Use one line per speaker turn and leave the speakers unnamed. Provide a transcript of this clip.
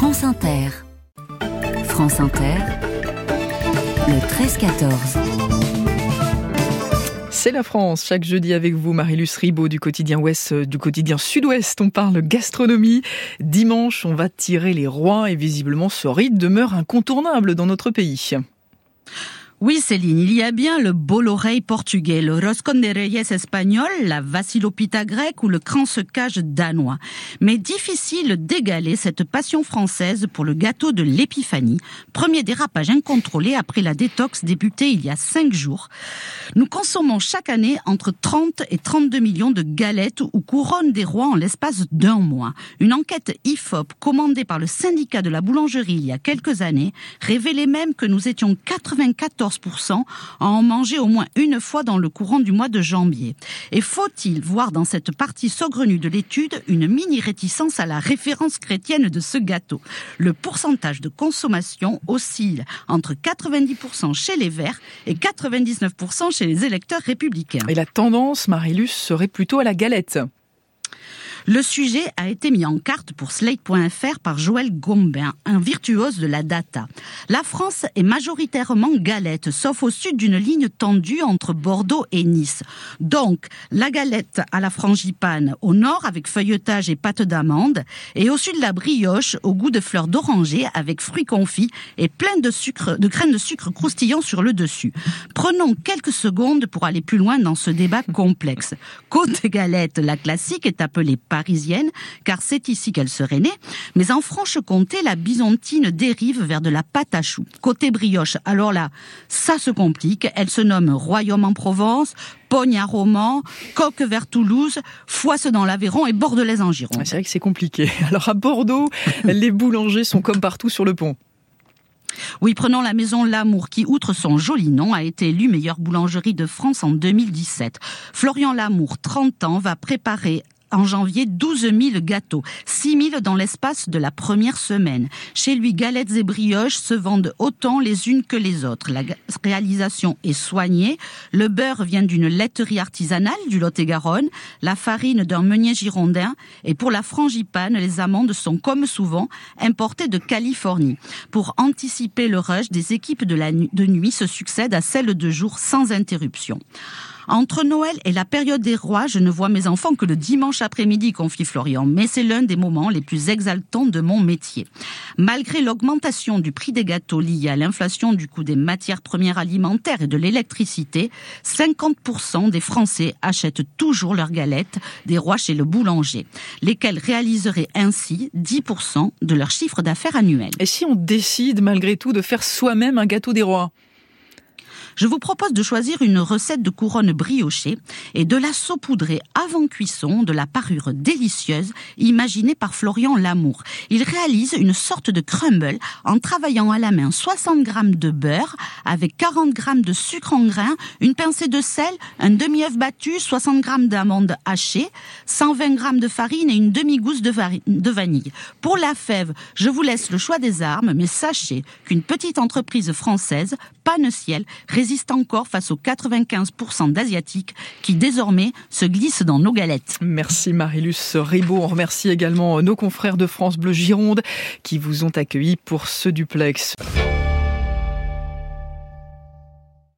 France Inter. France Inter. Le 13-14.
C'est la France, chaque jeudi avec vous, Marie-Luce Ribaud du quotidien Ouest, euh, du quotidien Sud-Ouest. On parle gastronomie. Dimanche, on va tirer les rois et visiblement ce rite demeure incontournable dans notre pays.
Oui, Céline, il y a bien le bol-oreille portugais, le roscon de reyes espagnol, la vassilopita grecque ou le cage danois. Mais difficile d'égaler cette passion française pour le gâteau de l'épiphanie, premier dérapage incontrôlé après la détox débutée il y a cinq jours. Nous consommons chaque année entre 30 et 32 millions de galettes ou couronnes des rois en l'espace d'un mois. Une enquête IFOP commandée par le syndicat de la boulangerie il y a quelques années révélait même que nous étions 94 à en manger au moins une fois dans le courant du mois de janvier. Et faut-il voir dans cette partie saugrenue de l'étude une mini réticence à la référence chrétienne de ce gâteau? Le pourcentage de consommation oscille entre 90% chez les Verts et 99% chez les électeurs républicains.
Et la tendance, Marilus, serait plutôt à la galette.
Le sujet a été mis en carte pour Slate.fr par Joël Gombin, un virtuose de la data. La France est majoritairement galette, sauf au sud d'une ligne tendue entre Bordeaux et Nice. Donc, la galette à la frangipane au nord avec feuilletage et pâte d'amande, et au sud la brioche au goût de fleurs d'oranger avec fruits confits et plein de sucre, de graines de sucre croustillant sur le dessus. Prenons quelques secondes pour aller plus loin dans ce débat complexe. Côte galette, la classique est appelée parisienne, car c'est ici qu'elle serait née. Mais en Franche-Comté, la byzantine dérive vers de la pâte à choux. Côté brioche, alors là, ça se complique. Elle se nomme Royaume en Provence, Pogne à Romans, Coque vers Toulouse, Foisse dans l'Aveyron et Bordelaise en Gironde.
C'est vrai que c'est compliqué. Alors à Bordeaux, les boulangers sont comme partout sur le pont.
Oui, prenons la maison Lamour qui, outre son joli nom, a été élue meilleure boulangerie de France en 2017. Florian Lamour, 30 ans, va préparer en janvier 12 000 gâteaux, 6 000 dans l'espace de la première semaine. Chez lui, galettes et brioches se vendent autant les unes que les autres. La réalisation est soignée. Le beurre vient d'une laiterie artisanale du Lot-et-Garonne, la farine d'un meunier girondin et pour la frangipane, les amandes sont comme souvent importées de Californie. Pour anticiper le rush, des équipes de, de nuit se succèdent à celles de jour sans interruption. Entre Noël et la période des rois, je ne vois mes enfants que le dimanche après-midi, confie Florian, mais c'est l'un des moments les plus exaltants de mon métier. Malgré l'augmentation du prix des gâteaux liée à l'inflation du coût des matières premières alimentaires et de l'électricité, 50% des Français achètent toujours leurs galettes des rois chez le boulanger, lesquels réaliseraient ainsi 10% de leur chiffre d'affaires annuel.
Et si on décide malgré tout de faire soi-même un gâteau des rois?
Je vous propose de choisir une recette de couronne briochée et de la saupoudrer avant cuisson de la parure délicieuse imaginée par Florian Lamour. Il réalise une sorte de crumble en travaillant à la main 60 grammes de beurre avec 40 grammes de sucre en grains, une pincée de sel, un demi-œuf battu, 60 grammes d'amandes hachées, 120 grammes de farine et une demi-gousse de, de vanille. Pour la fève, je vous laisse le choix des armes, mais sachez qu'une petite entreprise française, Panne-Ciel, résiste encore face aux 95% d'Asiatiques qui désormais se glissent dans nos galettes.
Merci Marilus Ribaud. On remercie également nos confrères de France Bleu Gironde qui vous ont accueillis pour ce duplex.